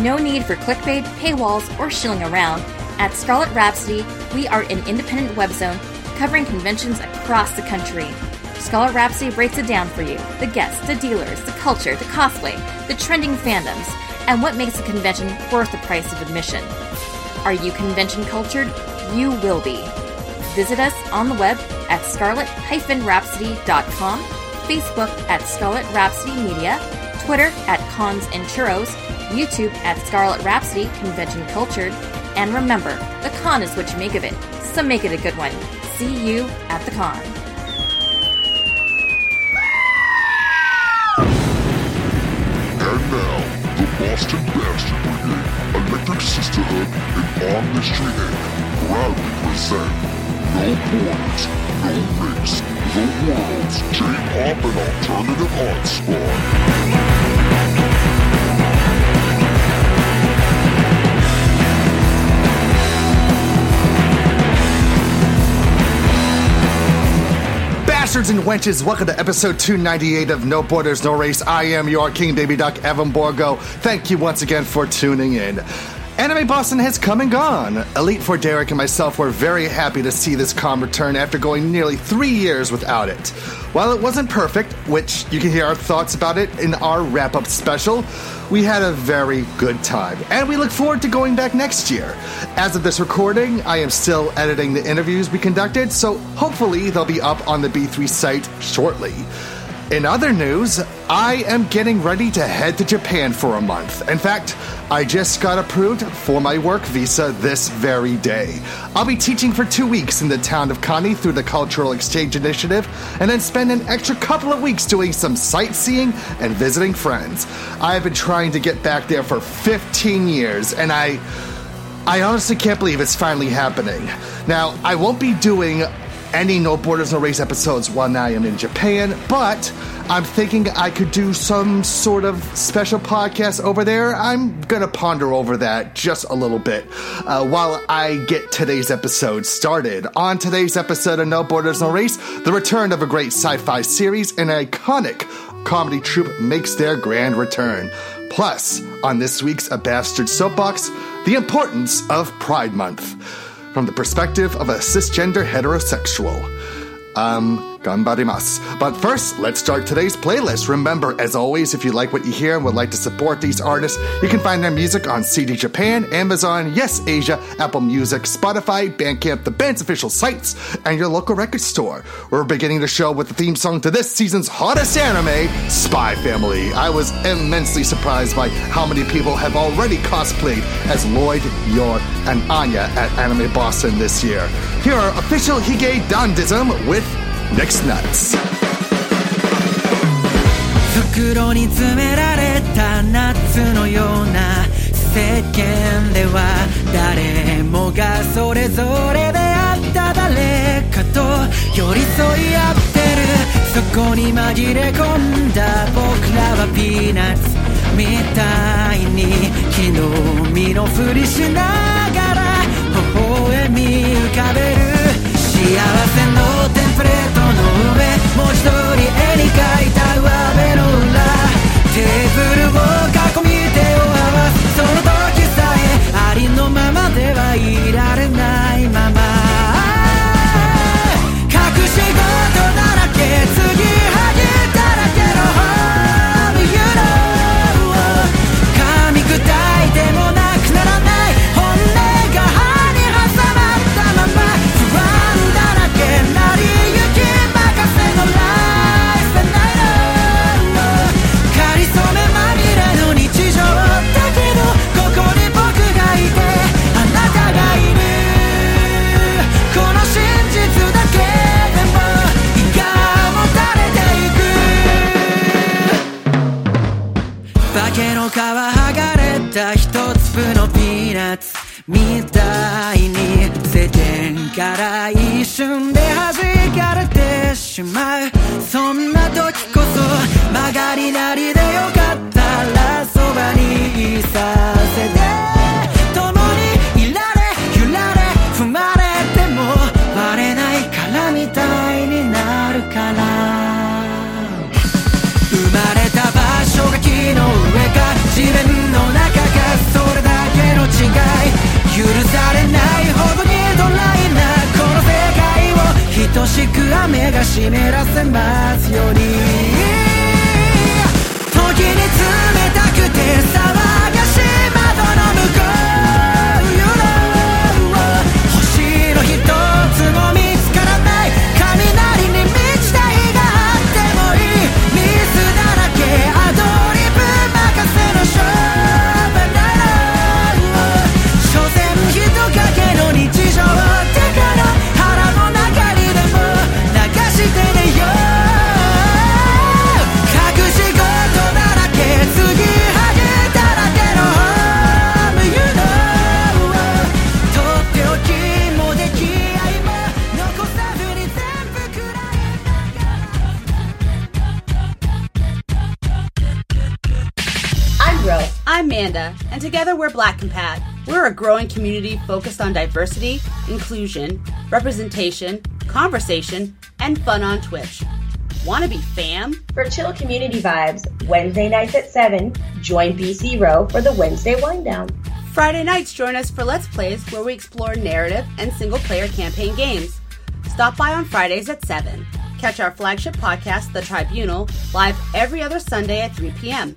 No need for clickbait, paywalls, or shilling around. At Scarlet Rhapsody, we are an independent web zone covering conventions across the country. Scarlet Rhapsody breaks it down for you the guests, the dealers, the culture, the cosplay, the trending fandoms, and what makes a convention worth the price of admission. Are you convention cultured? You will be. Visit us on the web at scarlet-rhapsody.com, Facebook at Scarlet Rhapsody Media, Twitter at Cons and Churros, YouTube at Scarlet Rhapsody Convention Cultured, and remember, the con is what you make of it, so make it a good one. See you at the con. And now, the Boston Bastard Brigade, Electric Sisterhood, and On Mystery Inc. proudly present No Borders, No Race, The World's J-Pop and Alternative Art Bastards and wenches, welcome to episode 298 of No Borders, No Race. I am your King Baby Duck, Evan Borgo. Thank you once again for tuning in. Anime Boston has come and gone. Elite for Derek and myself were very happy to see this con return after going nearly three years without it. While it wasn't perfect, which you can hear our thoughts about it in our wrap up special, we had a very good time, and we look forward to going back next year. As of this recording, I am still editing the interviews we conducted, so hopefully they'll be up on the B3 site shortly. In other news, I am getting ready to head to Japan for a month. In fact, I just got approved for my work visa this very day. I'll be teaching for two weeks in the town of Kani through the Cultural Exchange Initiative, and then spend an extra couple of weeks doing some sightseeing and visiting friends. I have been trying to get back there for 15 years, and I. I honestly can't believe it's finally happening. Now, I won't be doing any No Borders No Race episodes while now I am in Japan, but I'm thinking I could do some sort of special podcast over there. I'm gonna ponder over that just a little bit uh, while I get today's episode started. On today's episode of No Borders No Race, the return of a great sci fi series and an iconic comedy troupe makes their grand return. Plus, on this week's A Bastard Soapbox, the importance of Pride Month from the perspective of a cisgender heterosexual. Um, ganbarimasu. But first, let's start today's playlist. Remember, as always, if you like what you hear and would like to support these artists, you can find their music on CD Japan, Amazon, Yes Asia, Apple Music, Spotify, Bandcamp, the band's official sites, and your local record store. We're beginning the show with the theme song to this season's hottest anime, Spy Family. I was immensely surprised by how many people have already cosplayed as Lloyd, Yor, and Anya at Anime Boston this year. Here are official Hige Dandism with Mixed Nuts. 袋に詰められた夏のような世間では誰もがそれぞれでと寄り添い合ってる。そこに紛れ込んだ僕らはピーナッツ。みたいに昨日身のふりしながら微笑み浮かべる。幸せのテンプレートの上文字通り絵に描いた上辺の裏テーブルを囲み手をみたいに世間から一瞬で弾かれてしまう。許されないほどにドライなこの世界を等しく雨が湿らせますように時に冷たくて騒 a growing community focused on diversity, inclusion, representation, conversation, and fun on Twitch. Want to be fam? For chill community vibes, Wednesday nights at 7, join BC Row for the Wednesday Wind Down. Friday nights, join us for Let's Plays where we explore narrative and single player campaign games. Stop by on Fridays at 7. Catch our flagship podcast, The Tribunal, live every other Sunday at 3 p.m.,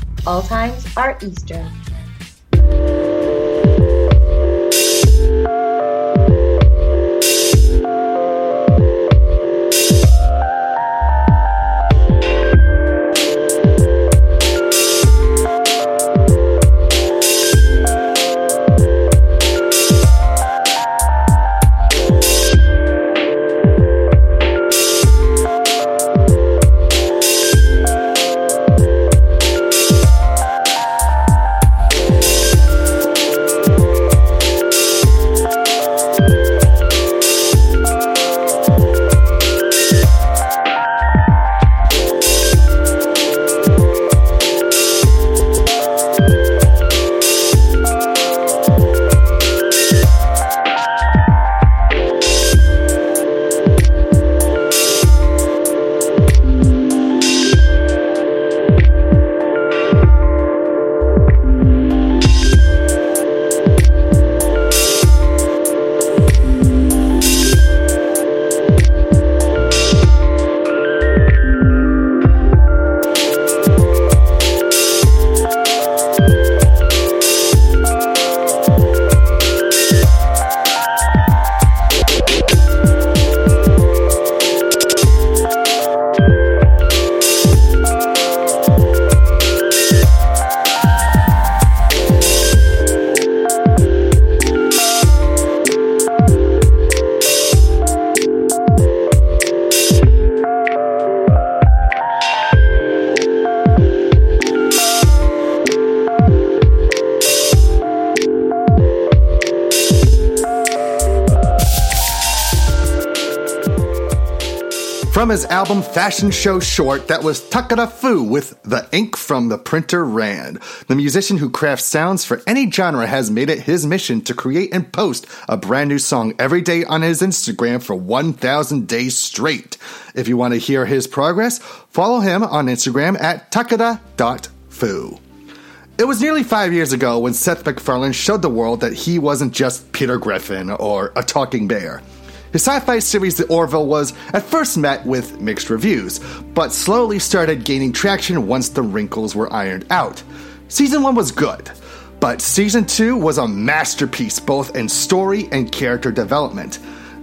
All times are Eastern. From his album Fashion Show Short, that was Takara Fu with The Ink from the Printer Ran. The musician who crafts sounds for any genre has made it his mission to create and post a brand new song every day on his Instagram for 1,000 days straight. If you want to hear his progress, follow him on Instagram at takara.fu. It was nearly five years ago when Seth MacFarlane showed the world that he wasn't just Peter Griffin or a talking bear. His sci fi series The Orville was at first met with mixed reviews, but slowly started gaining traction once the wrinkles were ironed out. Season 1 was good, but Season 2 was a masterpiece both in story and character development.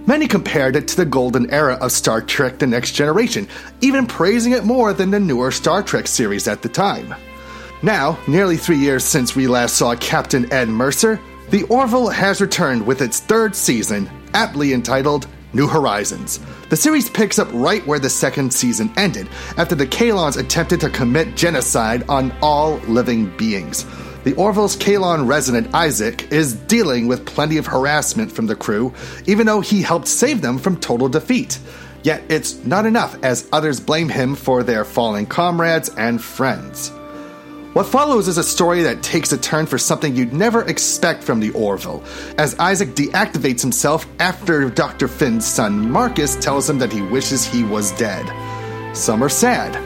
Many compared it to the golden era of Star Trek The Next Generation, even praising it more than the newer Star Trek series at the time. Now, nearly three years since we last saw Captain Ed Mercer, The Orville has returned with its third season, aptly entitled New Horizons. The series picks up right where the second season ended, after the Kaylons attempted to commit genocide on all living beings. The Orville's Kaylon resident Isaac is dealing with plenty of harassment from the crew, even though he helped save them from total defeat. Yet it's not enough, as others blame him for their fallen comrades and friends. What follows is a story that takes a turn for something you'd never expect from the Orville, as Isaac deactivates himself after Dr. Finn's son Marcus tells him that he wishes he was dead. Some are sad,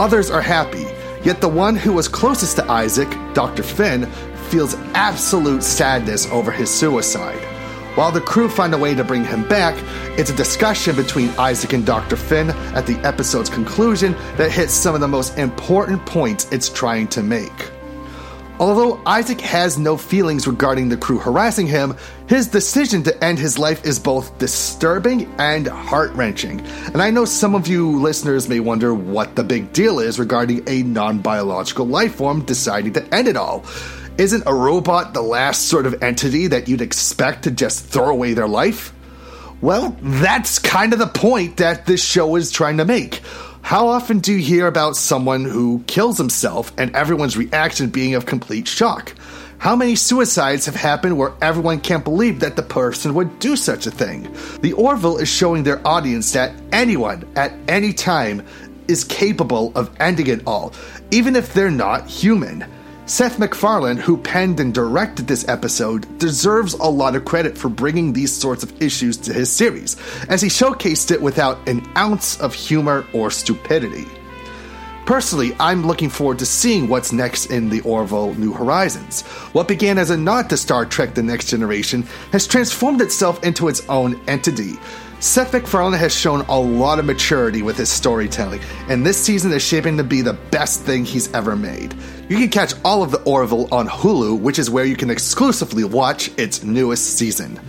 others are happy, yet the one who was closest to Isaac, Dr. Finn, feels absolute sadness over his suicide. While the crew find a way to bring him back, it's a discussion between Isaac and Dr. Finn at the episode's conclusion that hits some of the most important points it's trying to make. Although Isaac has no feelings regarding the crew harassing him, his decision to end his life is both disturbing and heart wrenching. And I know some of you listeners may wonder what the big deal is regarding a non biological life form deciding to end it all. Isn't a robot the last sort of entity that you'd expect to just throw away their life? Well, that's kind of the point that this show is trying to make. How often do you hear about someone who kills himself and everyone's reaction being of complete shock? How many suicides have happened where everyone can't believe that the person would do such a thing? The Orville is showing their audience that anyone, at any time, is capable of ending it all, even if they're not human. Seth MacFarlane, who penned and directed this episode, deserves a lot of credit for bringing these sorts of issues to his series, as he showcased it without an ounce of humor or stupidity. Personally, I'm looking forward to seeing what's next in the Orville New Horizons. What began as a nod to Star Trek The Next Generation has transformed itself into its own entity. Seth MacFarlane has shown a lot of maturity with his storytelling, and this season is shaping to be the best thing he's ever made. You can catch all of the Orville on Hulu, which is where you can exclusively watch its newest season.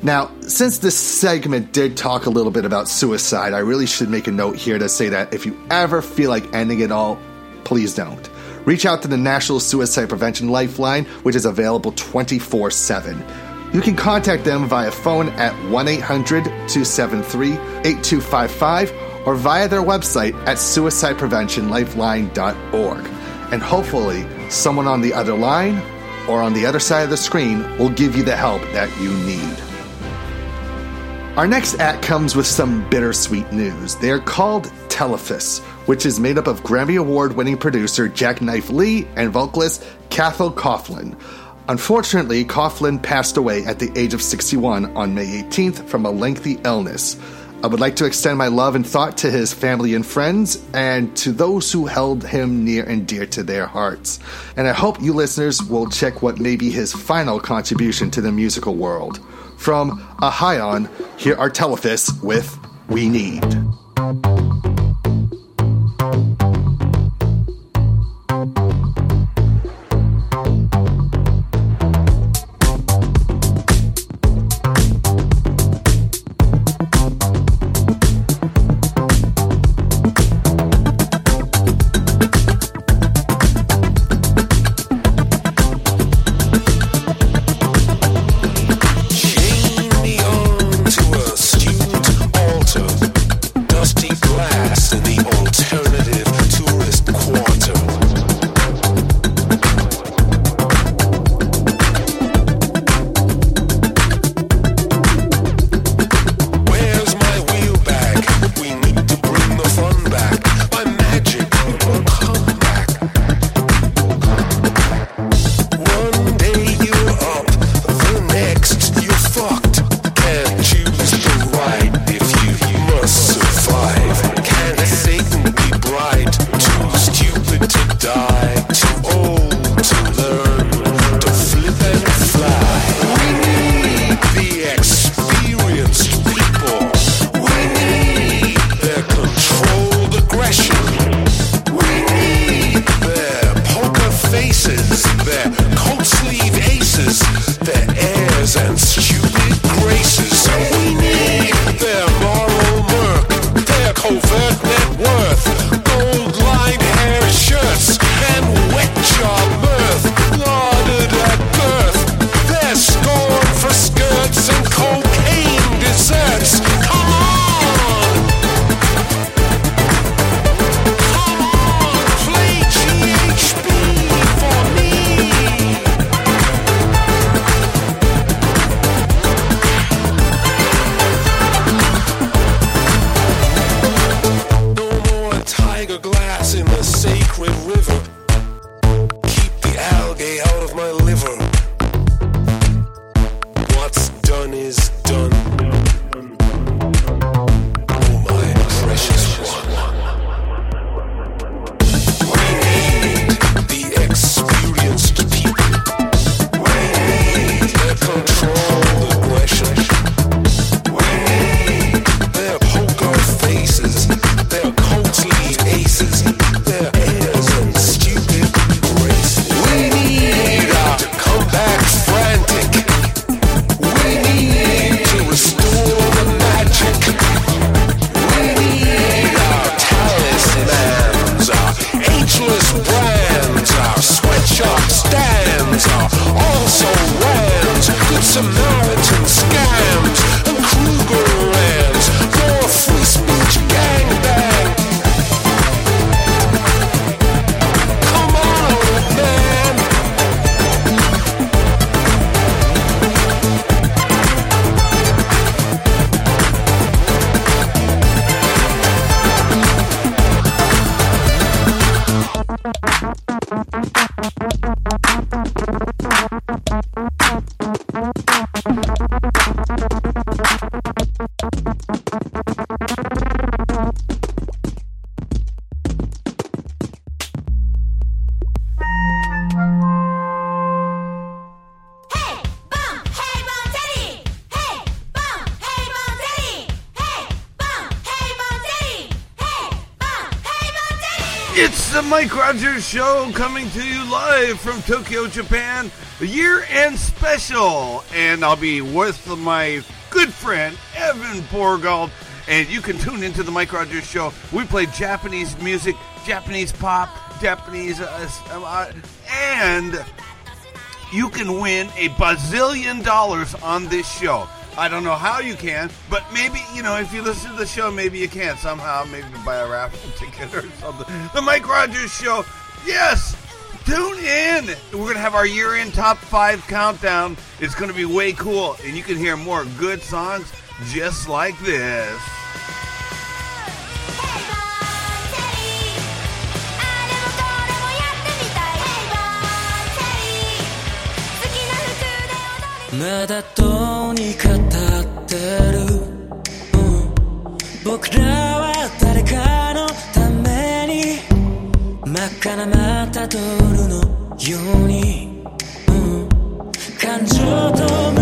Now, since this segment did talk a little bit about suicide, I really should make a note here to say that if you ever feel like ending it all, please don't. Reach out to the National Suicide Prevention Lifeline, which is available 24 7. You can contact them via phone at 1 800 273 8255 or via their website at suicidepreventionlifeline.org. And hopefully, someone on the other line or on the other side of the screen will give you the help that you need. Our next act comes with some bittersweet news. They are called Telefís, which is made up of Grammy Award winning producer Jacknife Lee and vocalist Cathal Coughlan. Unfortunately, Coughlan passed away at the age of 61 on May 18th from a lengthy illness. I would like to extend my love and thought to his family and friends and to those who held him near and dear to their hearts. And I hope you listeners will check what may be his final contribution to the musical world. From Ahion, here are Telefís with We Need. Rogers Show coming to you live from Tokyo, Japan, a year end special. And I'll be with my good friend, Evan Borgold. And you can tune into the Mike Rogers Show. We play Japanese music, Japanese pop, Japanese. Uh, uh, and you can win a bazillion dollars on this show. I don't know how you can, but maybe, you know, if you listen to the show, maybe you can somehow, maybe buy a raffle ticket or something. The Mike Rogers Show! Tune in! We're going to have our year end top five countdown. It's going to be way cool, and you can hear more good songs just like this. Hey, bum, teddy. あれもこれもやってみたい。Hey, bum, teddy. 好きな服で踊りまだとにかってる、うん、僕らは誰かのために真っ赤なマタ ドルのように、うん、感情と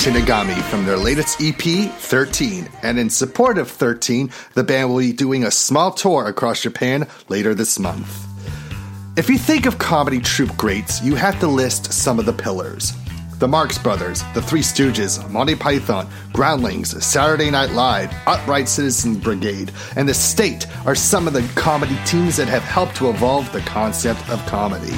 Shinigami from their latest EP, 13. And in support of 13, the band will be doing a small tour across Japan later this month. If you think of comedy troupe greats, you have to list some of the pillars. The Marx Brothers, The Three Stooges, Monty Python, Groundlings, Saturday Night Live, Upright Citizens Brigade, and The State are some of the comedy teams that have helped to evolve the concept of comedy.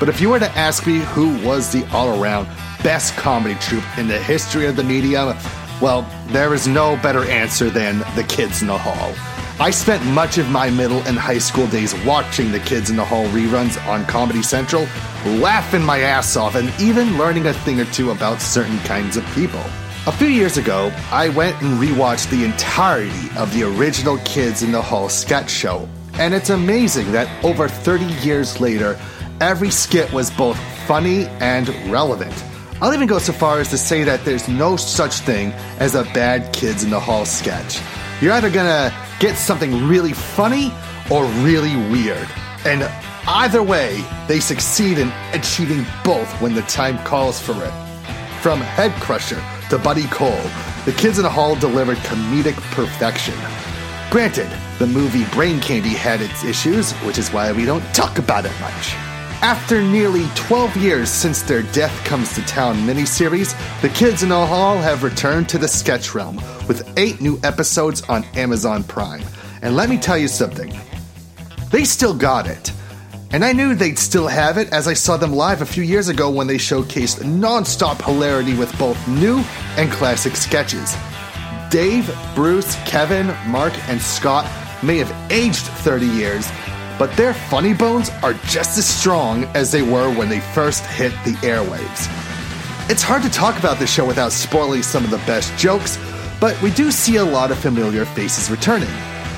But if you were to ask me who was the all around best comedy troupe in the history of the medium, well, there is no better answer than The Kids in the Hall. I spent much of my middle and high school days watching The Kids in the Hall reruns on Comedy Central, laughing my ass off, and even learning a thing or two about certain kinds of people. A few years ago, I went and rewatched the entirety of the original Kids in the Hall sketch show, and it's amazing that over 30 years later, every skit was both funny and relevant. I'll even go so far as to say that there's no such thing as a bad Kids in the Hall sketch. You're either gonna get something really funny or really weird. And either way, they succeed in achieving both when the time calls for it. From Head Crusher to Buddy Cole, the Kids in the Hall delivered comedic perfection. Granted, the movie Brain Candy had its issues, which is why we don't talk about it much. After nearly 12 years since their Death Comes to Town miniseries, the Kids in the Hall have returned to the sketch realm with eight new episodes on Amazon Prime. And let me tell you something they still got it. And I knew they'd still have it as I saw them live a few years ago when they showcased non stop hilarity with both new and classic sketches. Dave, Bruce, Kevin, Mark, and Scott may have aged 30 years, but their funny bones are just as strong as they were when they first hit the airwaves. It's hard to talk about this show without spoiling some of the best jokes, but we do see a lot of familiar faces returning.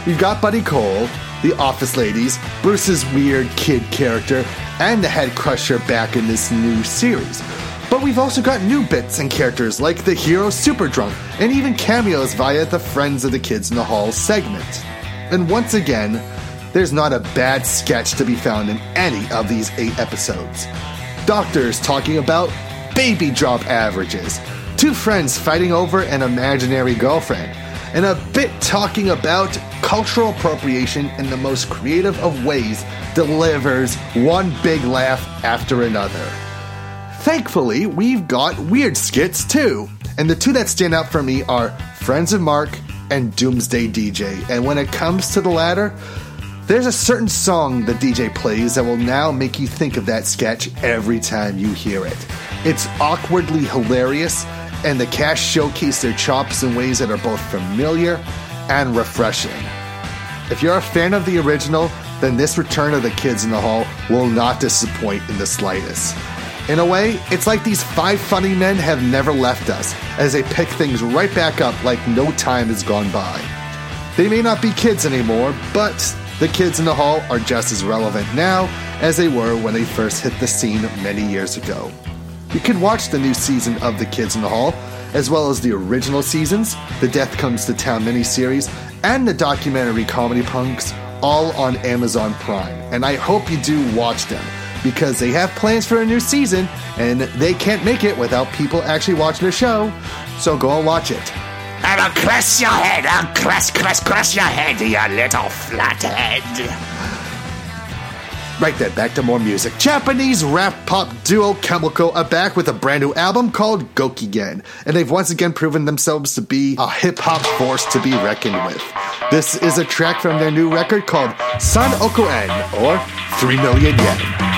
You've got Buddy Cole, the Office Ladies, Bruce's weird kid character, and the Head Crusher back in this new series. But we've also got new bits and characters like the hero Super Drunk, and even cameos via the Friends of the Kids in the Hall segment. And once again, there's not a bad sketch to be found in any of these eight episodes. Doctors talking about baby drop averages, two friends fighting over an imaginary girlfriend, and a bit talking about cultural appropriation in the most creative of ways delivers one big laugh after another. Thankfully, we've got weird skits too, and the two that stand out for me are Friends of Mark and Doomsday DJ. And when it comes to the latter, there's a certain song the DJ plays that will now make you think of that sketch every time you hear it. It's awkwardly hilarious, and the cast showcase their chops in ways that are both familiar and refreshing. If you're a fan of the original, then this return of the kids in the hall will not disappoint in the slightest. In a way, it's like these five funny men have never left us as they pick things right back up like no time has gone by. They may not be kids anymore, but the kids in the hall are just as relevant now as they were when they first hit the scene many years ago. You can watch the new season of The Kids in the Hall, as well as the original seasons, the Death Comes to Town miniseries, and the documentary Comedy Punks, all on Amazon Prime. And I hope you do watch them, because they have plans for a new season, and they can't make it without people actually watching the show. So go and watch it. I will crush your head. I'll crush, crush, crush your head, you little flathead. Right then, back to more music. Japanese rap pop duo Chelmico are back with a brand new album called Gokigen, and they've once again proven themselves to be a hip hop force to be reckoned with. This is a track from their new record called San Oku En, or 3 Million Yen.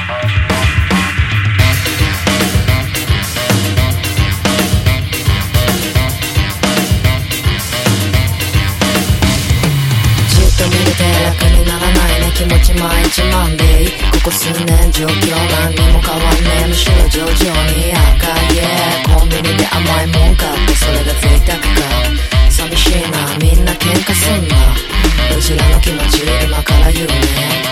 気持ち毎日マンデーここ数年状況何にも変わんねえむしろ徐々に赤い。コンビニで甘いもん買ってそれが贅沢か。寂しいなみんな喧嘩すんなうちらの気持ち今から言うね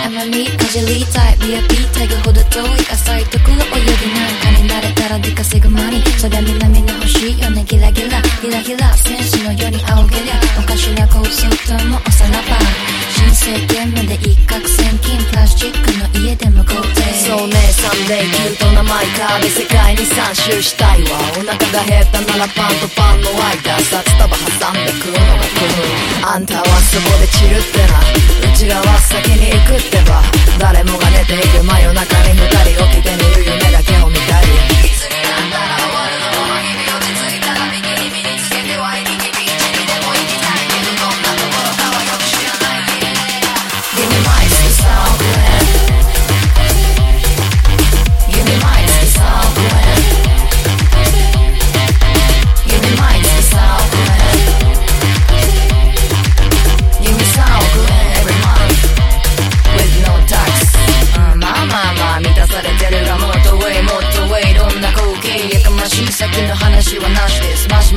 あまりかじりたい VIP タイグほど遠い浅いところ泳ぎなんかになれたら出稼ぐマニそりゃ南の欲しいよねギラギラギラギラ戦士のように仰げりゃおかしな高速ともおさらば新政権まで一攫千金プラスチックの家で向こうでそうねサンデーキュートなマイカーで世界に三周したいわお腹が減ったならパンとパンの間札束挟んで食うのが食うあんたはそこで散るってな。うちらは先に行くってば。誰もが寝ている真夜中に二人起きてみる夢だけを見たり。いつになんだろう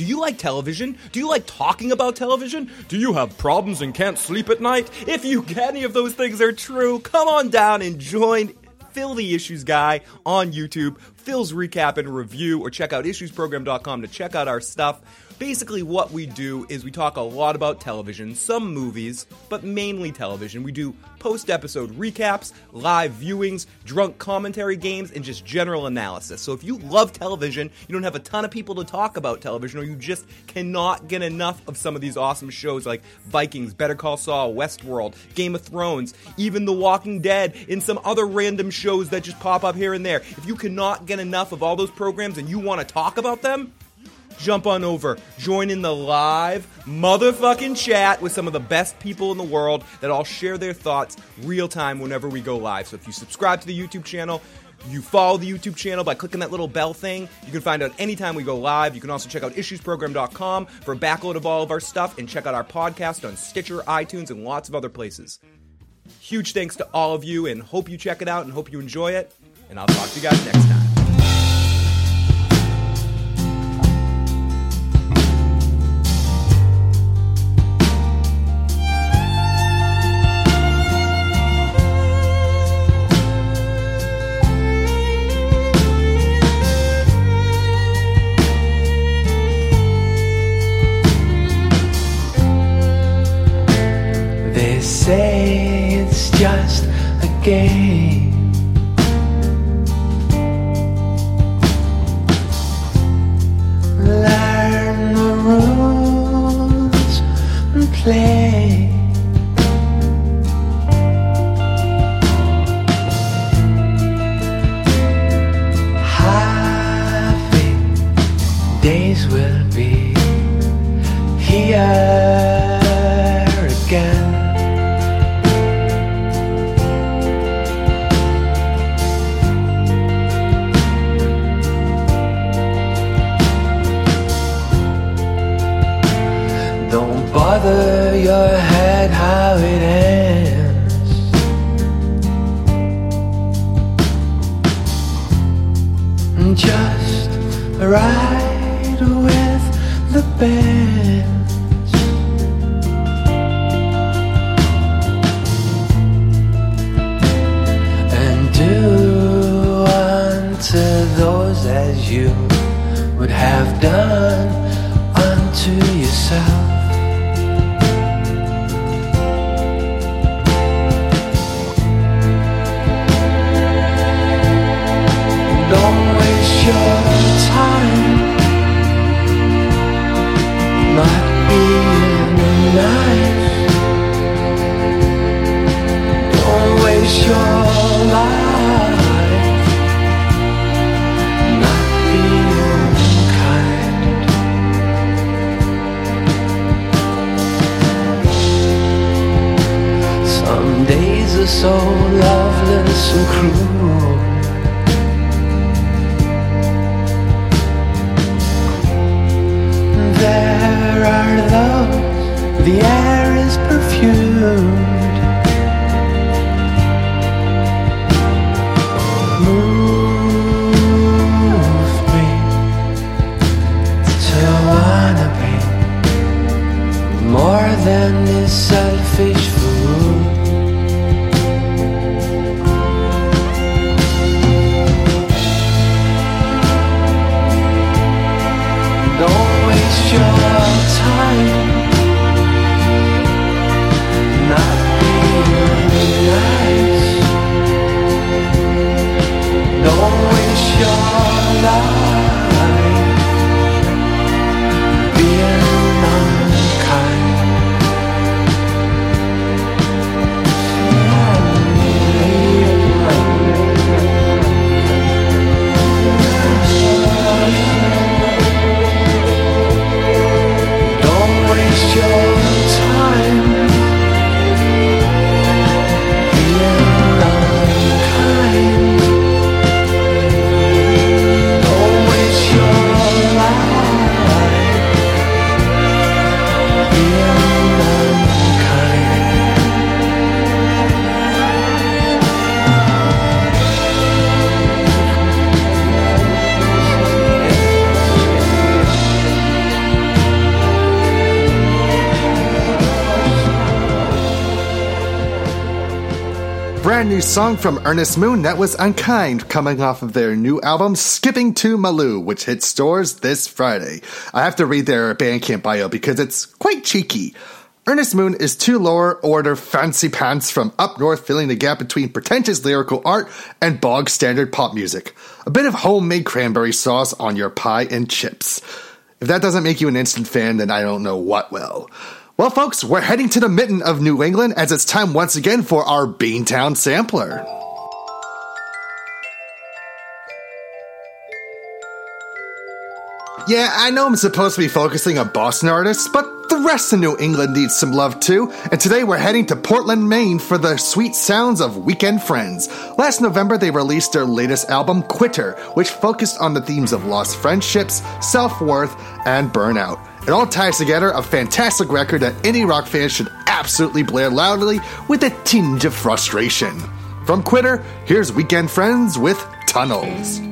Do you like television? Do you like talking about television? Do you have problems and can't sleep at night? If you any of those things are true, come on down and join Phil the Issues Guy on YouTube. Phil's recap and review, or check out issuesprogram.com to check out our stuff. Basically, what we do is we talk a lot about television, some movies, but mainly television. We do post episode recaps, live viewings, drunk commentary games, and just general analysis. So if you love television, you don't have a ton of people to talk about television, or you just cannot get enough of some of these awesome shows like Vikings, Better Call Saul, Westworld, Game of Thrones, even The Walking Dead, and some other random shows that just pop up here and there. If you cannot get enough of all those programs and you want to talk about them, jump on over, join in the live motherfucking chat with some of the best people in the world that all share their thoughts real time whenever we go live. So if you subscribe to the YouTube channel, you follow the YouTube channel by clicking that little bell thing. You can find out anytime we go live. You can also check out issuesprogram.com for a backload of all of our stuff and check out our podcast on Stitcher, iTunes, and lots of other places. Huge thanks to all of you and hope you check it out and hope you enjoy it. And I'll talk to you guys next time. Game. Learn the rules and play. Bother your head how song from Ernest Moon that was Unkind, coming off of their new album Skipping to Malou, which hits stores this Friday. I have to read their Bandcamp bio because it's quite cheeky. Ernest Moon is two lower order fancy pants from up north filling the gap between pretentious lyrical art and bog standard pop music. A bit of homemade cranberry sauce on your pie and chips. If that doesn't make you an instant fan, then I don't know what will. Well, folks, we're heading to the mitten of New England as it's time once again for our Beantown Sampler. Yeah, I know I'm supposed to be focusing on Boston artists, but the rest of New England needs some love too. And today we're heading to Portland, Maine for the sweet sounds of Weekend Friends. Last November, they released their latest album, Quitter, which focused on the themes of lost friendships, self worth, and burnout. It all ties together a fantastic record that any rock fan should absolutely blare loudly with a tinge of frustration. From Quitter, here's Weekend Friends with Tunnels.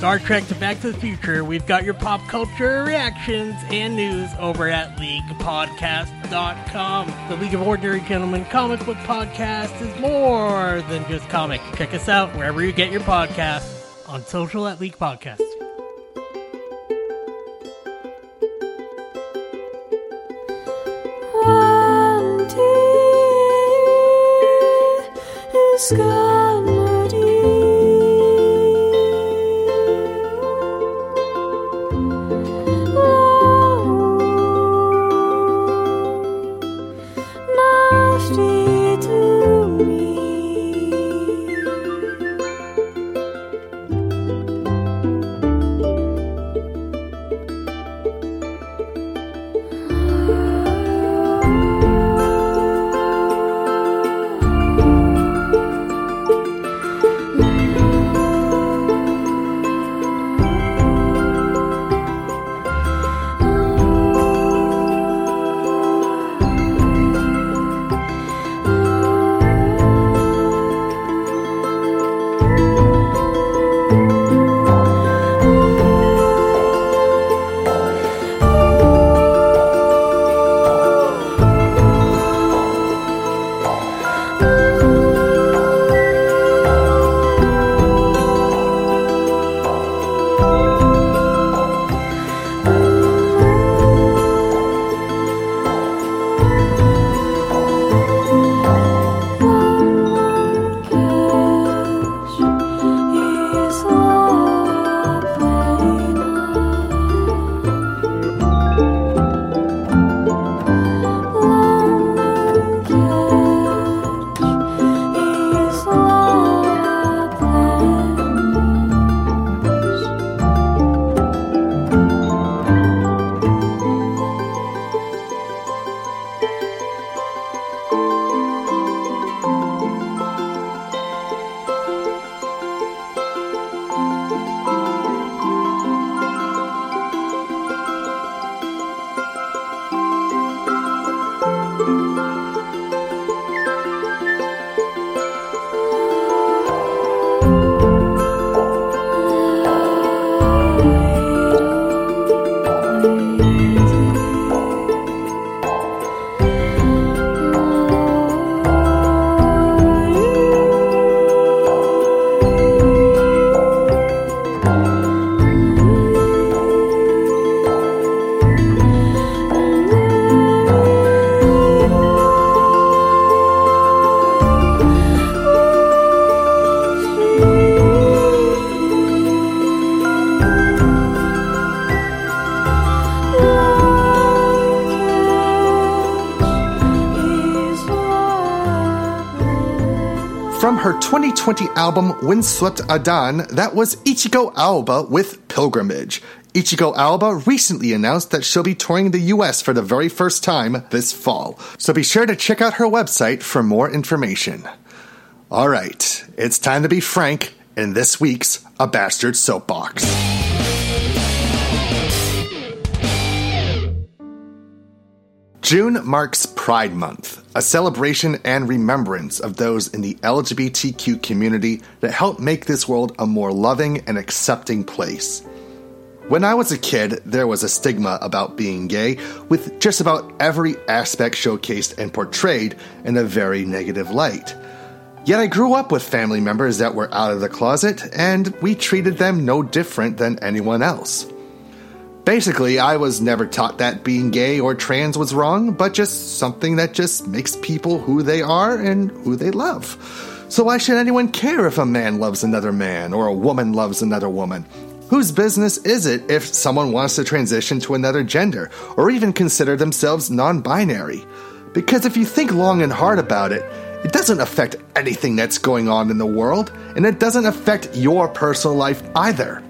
Star Trek to Back to the Future, we've got your pop culture reactions and news over at leaguepodcast.com. The League of Ordinary Gentlemen comic book podcast is more than just comic. Check us out wherever you get your podcasts on social at League Podcast. One day, sky. 2020 album Windswept Adan, that was Ichiko Aoba with Pilgrimage. Ichiko Aoba recently announced that she'll be touring the US for the very first time this fall, so be sure to check out her website for more information. Alright, it's time to be frank in this week's A Bastard Soapbox. June marks Pride Month, a celebration and remembrance of those in the LGBTQ community that help make this world a more loving and accepting place. When I was a kid, there was a stigma about being gay, with just about every aspect showcased and portrayed in a very negative light. Yet I grew up with family members that were out of the closet, and we treated them no different than anyone else. Basically, I was never taught that being gay or trans was wrong, but just something that just makes people who they are and who they love. So why should anyone care if a man loves another man or a woman loves another woman? Whose business is it if someone wants to transition to another gender or even consider themselves non binary? Because if you think long and hard about it, it doesn't affect anything that's going on in the world, and it doesn't affect your personal life either.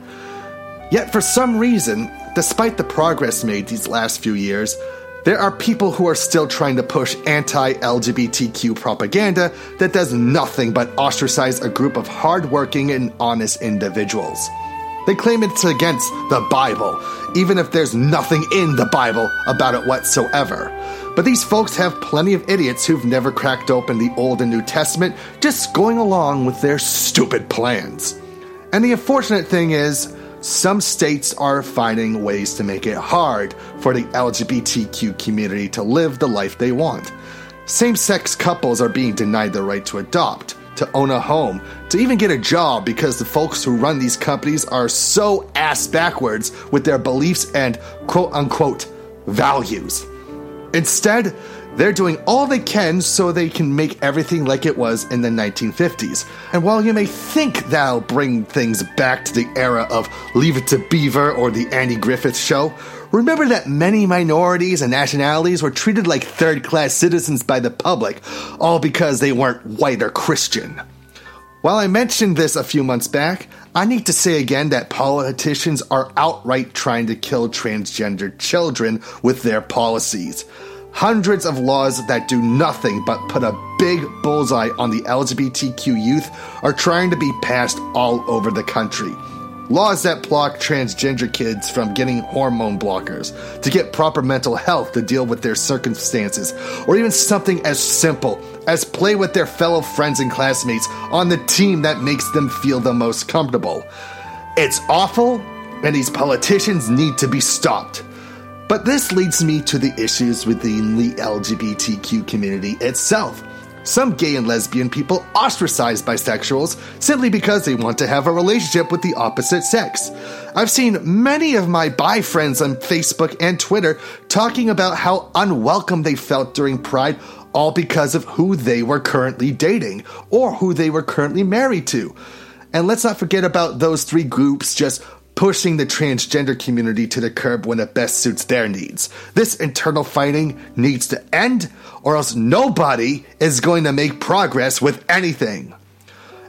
Yet, for some reason, despite the progress made these last few years, there are people who are still trying to push anti LGBTQ propaganda that does nothing but ostracize a group of hardworking and honest individuals. They claim it's against the Bible, even if there's nothing in the Bible about it whatsoever. But these folks have plenty of idiots who've never cracked open the Old and New Testament, just going along with their stupid plans. And the unfortunate thing is, some states are finding ways to make it hard for the LGBTQ community to live the life they want. Same sex couples are being denied the right to adopt, to own a home, to even get a job because the folks who run these companies are so ass backwards with their beliefs and quote unquote values. Instead, they're doing all they can so they can make everything like it was in the 1950s. And while you may think that'll bring things back to the era of Leave It to Beaver or the Andy Griffith Show, remember that many minorities and nationalities were treated like third class citizens by the public, all because they weren't white or Christian. While I mentioned this a few months back, I need to say again that politicians are outright trying to kill transgender children with their policies. Hundreds of laws that do nothing but put a big bullseye on the LGBTQ youth are trying to be passed all over the country. Laws that block transgender kids from getting hormone blockers, to get proper mental health to deal with their circumstances, or even something as simple as play with their fellow friends and classmates on the team that makes them feel the most comfortable. It's awful, and these politicians need to be stopped. But this leads me to the issues within the LGBTQ community itself. Some gay and lesbian people ostracize bisexuals simply because they want to have a relationship with the opposite sex. I've seen many of my bi friends on Facebook and Twitter talking about how unwelcome they felt during Pride, all because of who they were currently dating or who they were currently married to. And let's not forget about those three groups just pushing the transgender community to the curb when it best suits their needs. This internal fighting needs to end, or else nobody is going to make progress with anything.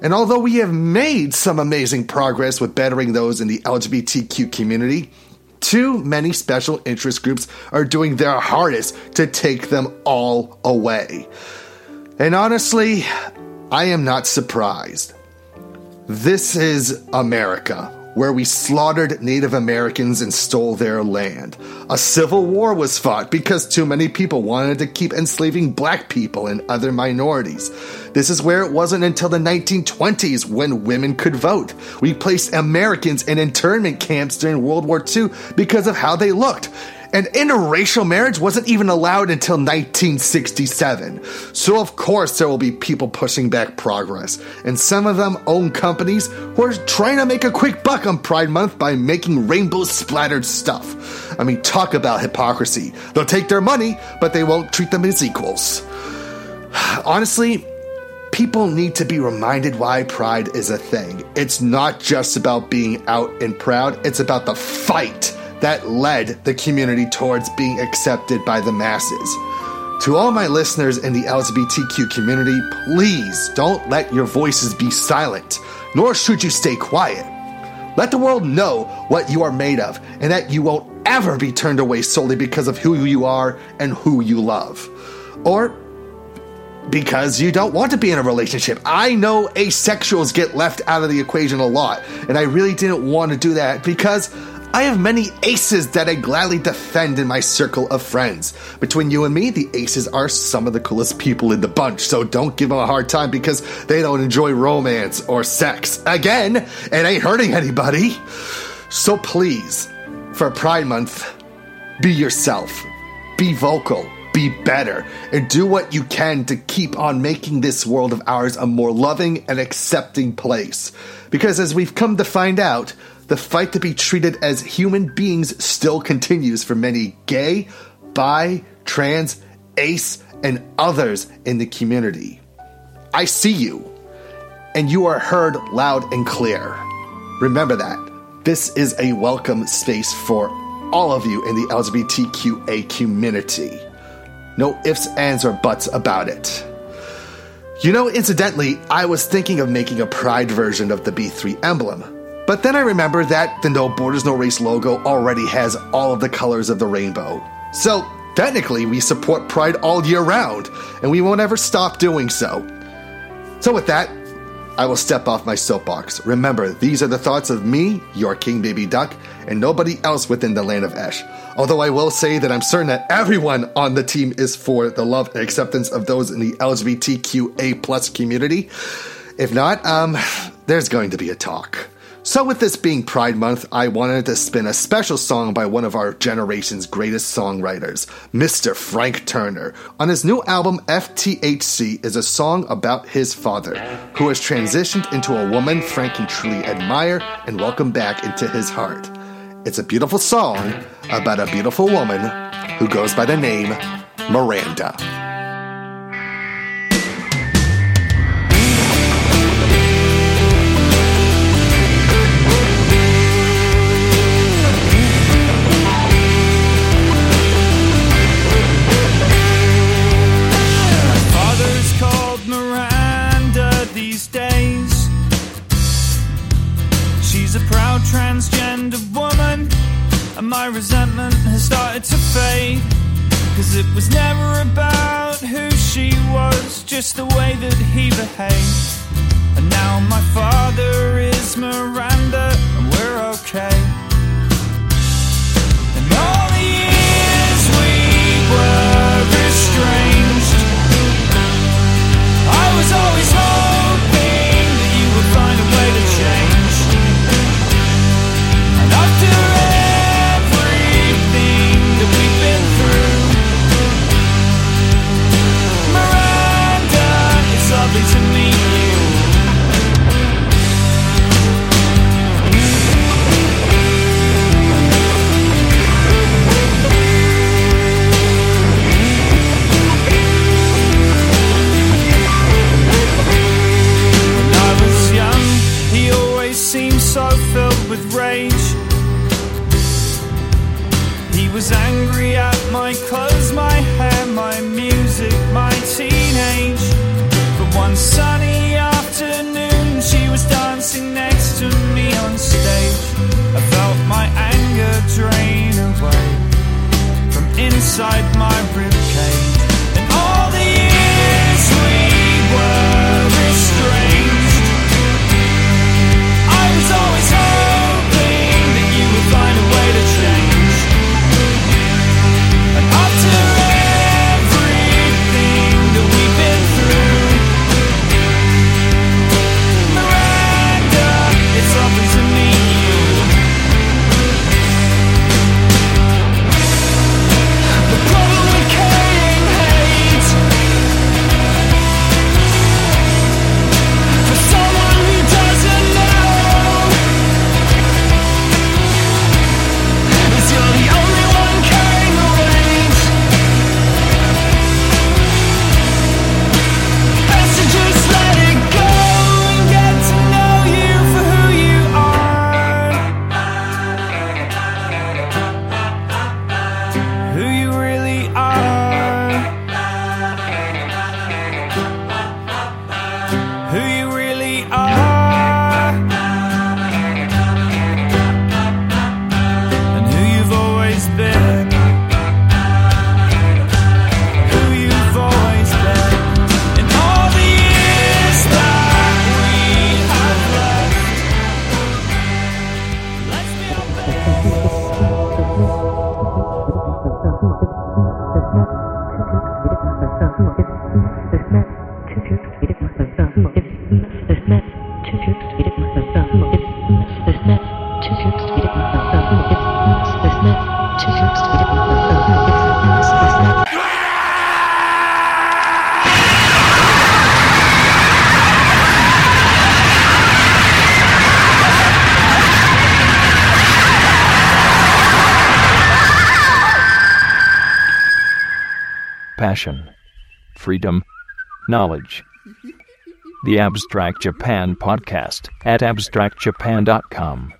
And although we have made some amazing progress with bettering those in the LGBTQ community, too many special interest groups are doing their hardest to take them all away. And honestly, I am not surprised. This is America, where we slaughtered Native Americans and stole their land. A civil war was fought because too many people wanted to keep enslaving black people and other minorities. This is where it wasn't until the 1920s when women could vote. We placed Americans in internment camps during World War II because of how they looked. And interracial marriage wasn't even allowed until 1967. So, of course, there will be people pushing back progress. And some of them own companies who are trying to make a quick buck on Pride Month by making rainbow splattered stuff. I mean, talk about hypocrisy. They'll take their money, but they won't treat them as equals. Honestly, people need to be reminded why pride is a thing. It's not just about being out and proud, it's about the fight that led the community towards being accepted by the masses. To all my listeners in the LGBTQ community, please don't let your voices be silent, nor should you stay quiet. Let the world know what you are made of and that you won't ever be turned away solely because of who you are and who you love. Or because you don't want to be in a relationship. I know asexuals get left out of the equation a lot, and I really didn't want to do that because I have many aces that I gladly defend in my circle of friends. Between you and me, the aces are some of the coolest people in the bunch, so don't give them a hard time because they don't enjoy romance or sex. Again, it ain't hurting anybody. So please, for Pride Month, be yourself, be vocal, be better, and do what you can to keep on making this world of ours a more loving and accepting place. Because as we've come to find out, the fight to be treated as human beings still continues for many gay, bi, trans, ace, and others in the community. I see you, and you are heard loud and clear. Remember that. This is a welcome space for all of you in the LGBTQA community. No ifs, ands, or buts about it. You know, incidentally, I was thinking of making a pride version of the B3 emblem. But then I remember that the No Borders, No Race logo already has all of the colors of the rainbow. So, technically, we support Pride all year round, and we won't ever stop doing so. So, with that, I will step off my soapbox. Remember, these are the thoughts of me, your King Baby Duck, and nobody else within the land of Esh. Although I will say that I'm certain that everyone on the team is for the love and acceptance of those in the LGBTQA plus community. If not, um, there's going to be a talk. So, with this being Pride Month, I wanted to spin a special song by one of our generation's greatest songwriters, Mr. Frank Turner. On his new album, FTHC is a song about his father, who has transitioned into a woman Frank can truly admire and welcome back into his heart. It's a beautiful song about a beautiful woman who goes by the name Miranda. Transgender woman, and my resentment has started to fade. Cause it was never about who she was, just the way that he behaved. And now my father is Miranda, and we're okay. Freedom, knowledge. The Abstract Japan Podcast at abstractjapan.com.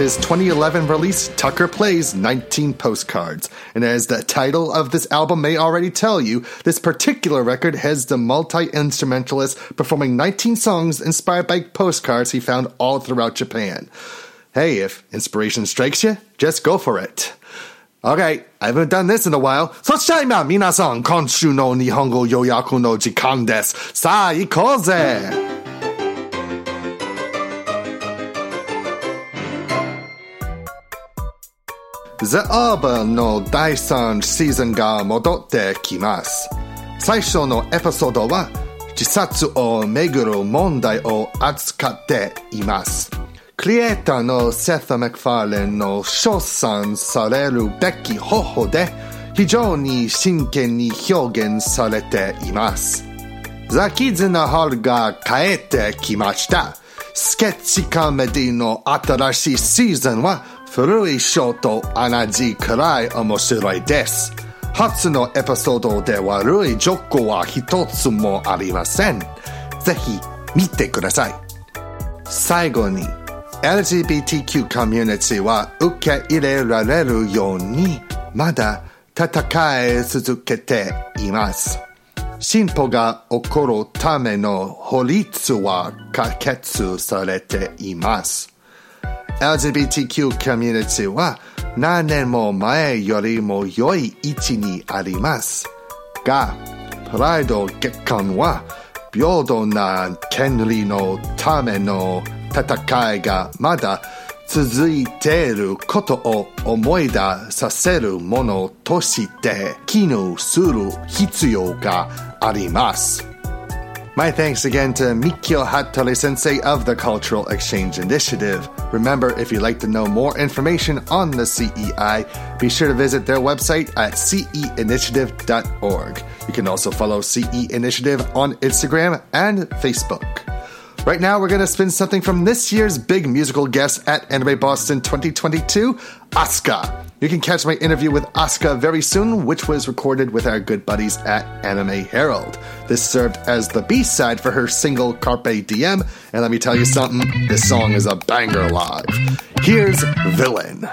his 2011 release, Tucker Plays 19 Postcards. And as the title of this album may already tell you, this particular record has the multi instrumentalist performing 19 songs inspired by postcards he found all throughout Japan. Hey, if inspiration strikes you, just go for it. Okay, I haven't done this in a while. So time minasan, konshu no nihongo yoyaku no jikan desu. Sa, ikoze! The Urban の第3シーズンが戻ってきます。最初のエピソードは自殺をめぐる問題を扱っています。クリエイターのセス・マクファーレンの称賛されるべき方法で非常に真剣に表現されています。ザ・キッズの春が帰ってきました。スケッチコメディの新しいシーズンは古いショーと同じくらい面白いです。初のエピソードで悪いジョークは一つもありません。ぜひ見てください。最後に LGBTQ コミュニティは受け入れられるようにまだ戦い続けています。進歩が起こるための法律は可決されています。LGBTQ コミュニティは何年も前よりも良い位置にあります。が、プライド月間は平等な権利のための戦いがまだ続いていることを思い出させるものとして機能する必要があります。My thanks again to Mikio Hattori Sensei of the Cultural Exchange Initiative. Remember, if you'd like to know more information on the CEI, be sure to visit their website at ceinitiative.org. You can also follow CE Initiative on Instagram and Facebook. Right now, we're going to spin something from this year's big musical guest at Anime Boston 2022, ASCA. You can catch my interview with ASCA very soon, which was recorded with our good buddies at Anime Herald. This served as the B side for her single Carpe Diem, and let me tell you something, this song is a banger live. Here's Villain.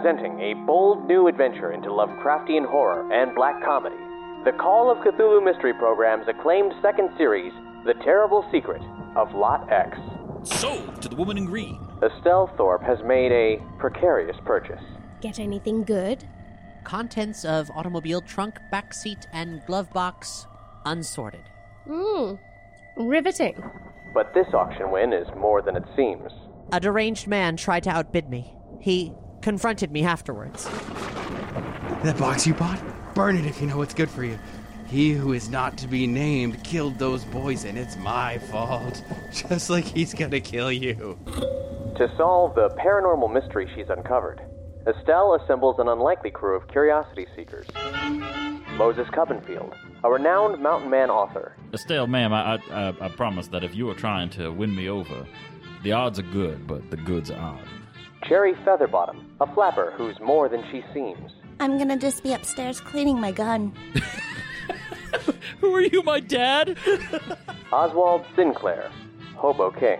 Presenting a bold new adventure into Lovecraftian horror and black comedy. The Call of Cthulhu Mystery Program's acclaimed second series, The Terrible Secret of Lot X. Sold to the woman in green. Estelle Thorpe has made a precarious purchase. Get anything good? Contents of automobile trunk, back seat, and glove box unsorted. Hmm. Riveting. But this auction win is more than it seems. A deranged man tried to outbid me. He confronted me afterwards. That box you bought? Burn it if you know what's good for you. He who is not to be named killed those boys, and it's my fault. Just like he's gonna kill you. To solve the paranormal mystery she's uncovered, Estelle assembles an unlikely crew of curiosity seekers. Moses Cubbenfield, a renowned mountain man author, Estelle, ma'am, I, I, I promise that if you are trying to win me over, the odds are good, but the goods are odd. Cherry Featherbottom, a flapper who's more than she seems, I'm gonna just be upstairs cleaning my gun. Who are you, my dad? Oswald Sinclair, Hobo King,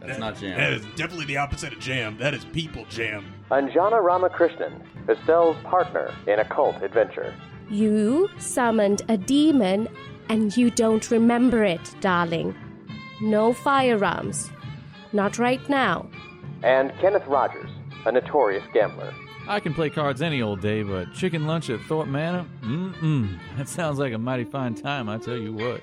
That's not jam. That is definitely the opposite of jam. That is people jam. Anjana Ramakrishnan, Estelle's partner in a cult adventure. You summoned a demon and you don't remember it, darling. No firearms. Not right now. And Kenneth Rogers, a notorious gambler. I can play cards any old day, but chicken lunch at Thorpe Manor? Mm-mm. That sounds like a mighty fine time, I tell you what.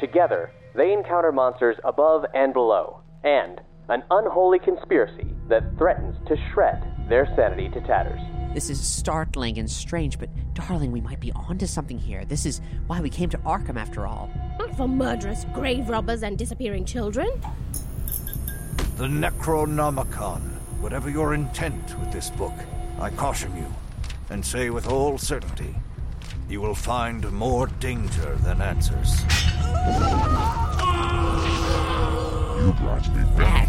Together, they encounter monsters above and below, and an unholy conspiracy that threatens to shred their sanity to tatters. This is startling and strange, but darling, we might be onto something here. This is why we came to Arkham after all. Not for murderous grave robbers and disappearing children. The Necronomicon. Whatever your intent with this book, I caution you, and say with all certainty, you will find more danger than answers. You brought me back.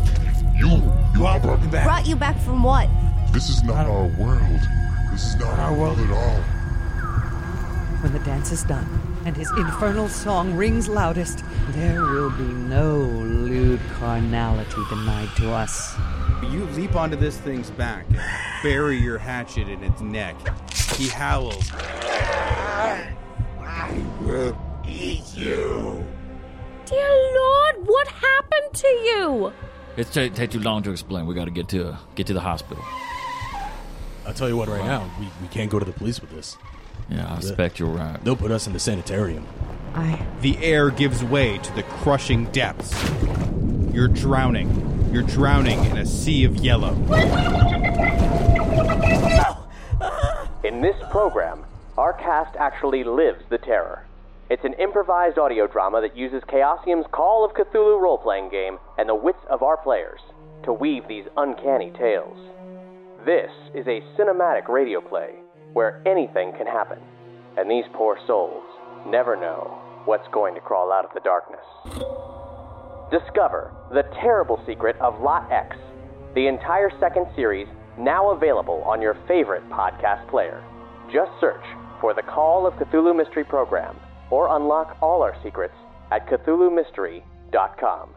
You, you all brought me back. Brought you back from what? This is not our world. This is not our world at all. When the dance is done and his infernal song rings loudest, there will be no lewd carnality denied to us. You leap onto this thing's back and bury your hatchet in its neck. He howls. I will eat you. Dear Lord, what happened to you? It's ta take too long to explain. We got to get to get to the hospital. I'll tell you what, right now, we, we can't go to the police with this. Yeah, I expect you're right. They'll put us in the sanitarium. I. The air gives way to the crushing depths. You're drowning. You're drowning in a sea of yellow. In this program, our cast actually lives the terror. It's an improvised audio drama that uses Chaosium's Call of Cthulhu role playing game and the wits of our players to weave these uncanny tales. This is a cinematic radio play where anything can happen, and these poor souls never know what's going to crawl out of the darkness. Discover the terrible secret of Lot X, the entire second series now available on your favorite podcast player. Just search for the Call of Cthulhu Mystery Program or unlock all our secrets at CthulhuMystery.com.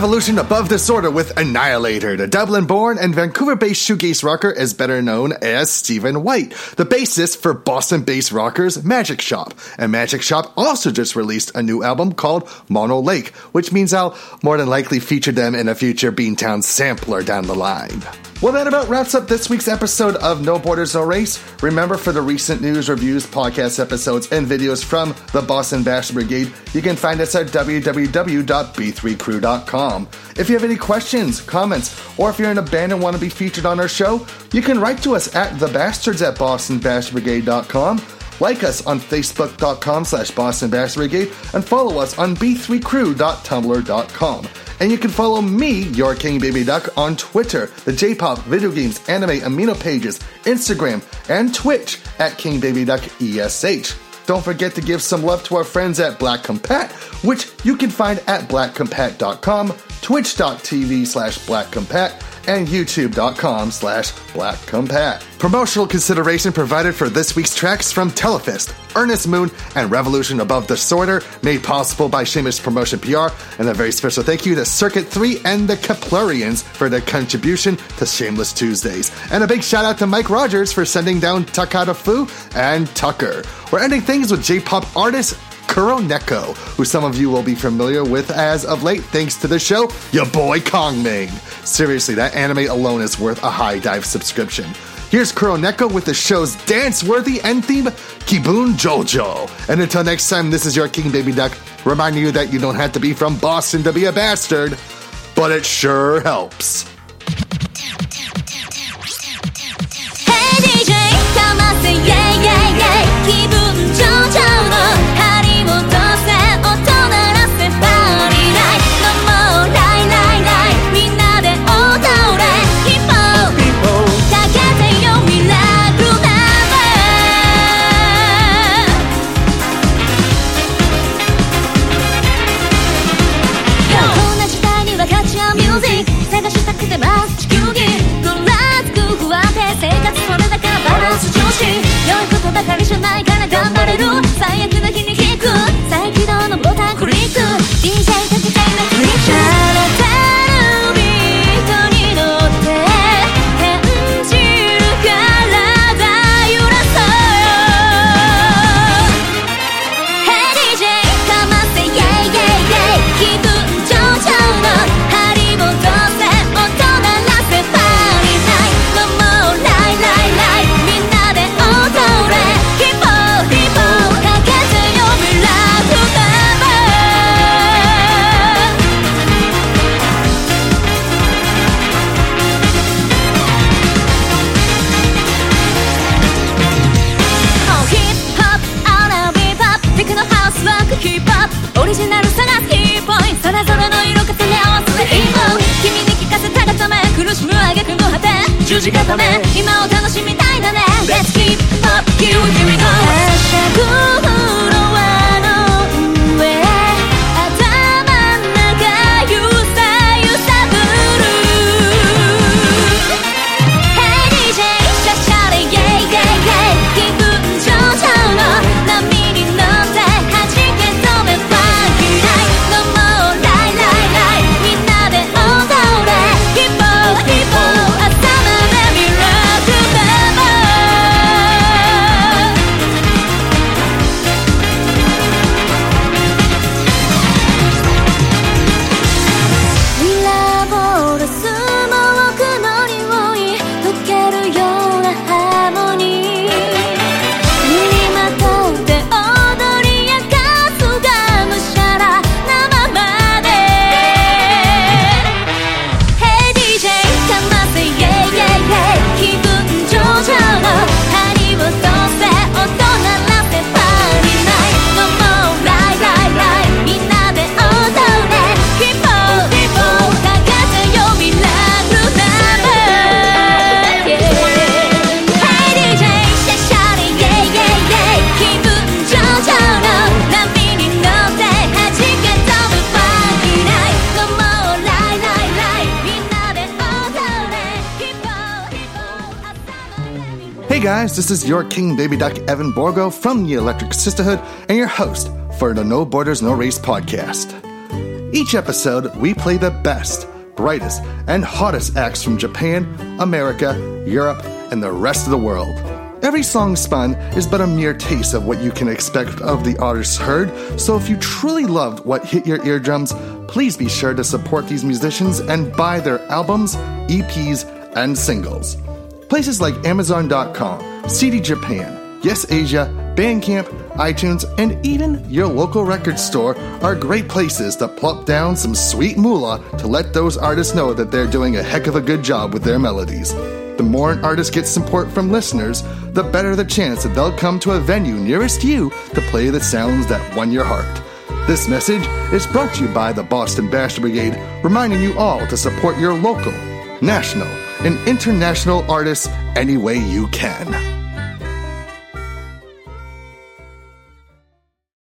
Revolution Above Disorder with Annihilator. The Dublin born and Vancouver based shoegaze rocker is better known as Stephen White, the bassist for Boston based rockers Magic Shop. And Magic Shop also just released a new album called Mono Lake, which means I'll more than likely feature them in a future Beantown sampler down the line. Well, that about wraps up this week's episode of No Borders, No Race. Remember, for the recent news, reviews, podcast episodes, and videos from the Boston Bastard Brigade, you can find us at www.b3crew.com. If you have any questions, comments, or if you're in a band and want to be featured on our show, you can write to us at thebastards at bostonbastardbrigade.com. Like us on facebook.com slash Boston Bastard Brigade and follow us on b3crew.tumblr.com. And you can follow me, your King Baby Duck, on Twitter, the J-pop, video games, anime, amino pages, Instagram, and Twitch at King Baby Duck ESH. Don't forget to give some love to our friends at Black Compat, which you can find at blackcompat.com, twitch.tv slash blackcompat, and youtube.com slash blackcompat. Promotional consideration provided for this week's tracks from Telefís, Ernest Moon, and Revolution Above Disorder, made possible by Shameless Promotion PR, and a very special thank you to Circuit 3 and the Kaplarians for their contribution to Shameless Tuesdays. And a big shout out to Mike Rogers for sending down Takata Fu and Tucker. We're ending things with J-pop artist Kuro Neko, who some of you will be familiar with as of late thanks to the show, your boy Kong Ming. Seriously, that anime alone is worth a HIDIVE subscription. Here's Kuro Neko with the show's dance worthy end theme, Kibun Jojo. And until next time, this is your King Baby Duck, reminding you that you don't have to be from Boston to be a bastard, but it sure helps. Hey DJ, come on, yeah, yeah, yeah, 기분 조절. から十字固め今を楽しみたいだね Let's keep up here we go this is your King Baby Duck Evan Borgo from the Electric Sisterhood and your host for the No Borders No Race podcast. Each episode, we play the best, brightest, and hottest acts from Japan, America, Europe, and the rest of the world. Every song spun is but a mere taste of what you can expect of the artists heard, so if you truly loved what hit your eardrums, please be sure to support these musicians and buy their albums, EPs, and singles. Places like Amazon.com, CD Japan, Yes Asia, Bandcamp, iTunes, and even your local record store are great places to plop down some sweet moolah to let those artists know that they're doing a heck of a good job with their melodies. The more an artist gets support from listeners, the better the chance that they'll come to a venue nearest you to play the sounds that won your heart. This message is brought to you by the Boston Bastard Brigade, reminding you all to support your local, national, and international artists any way you can.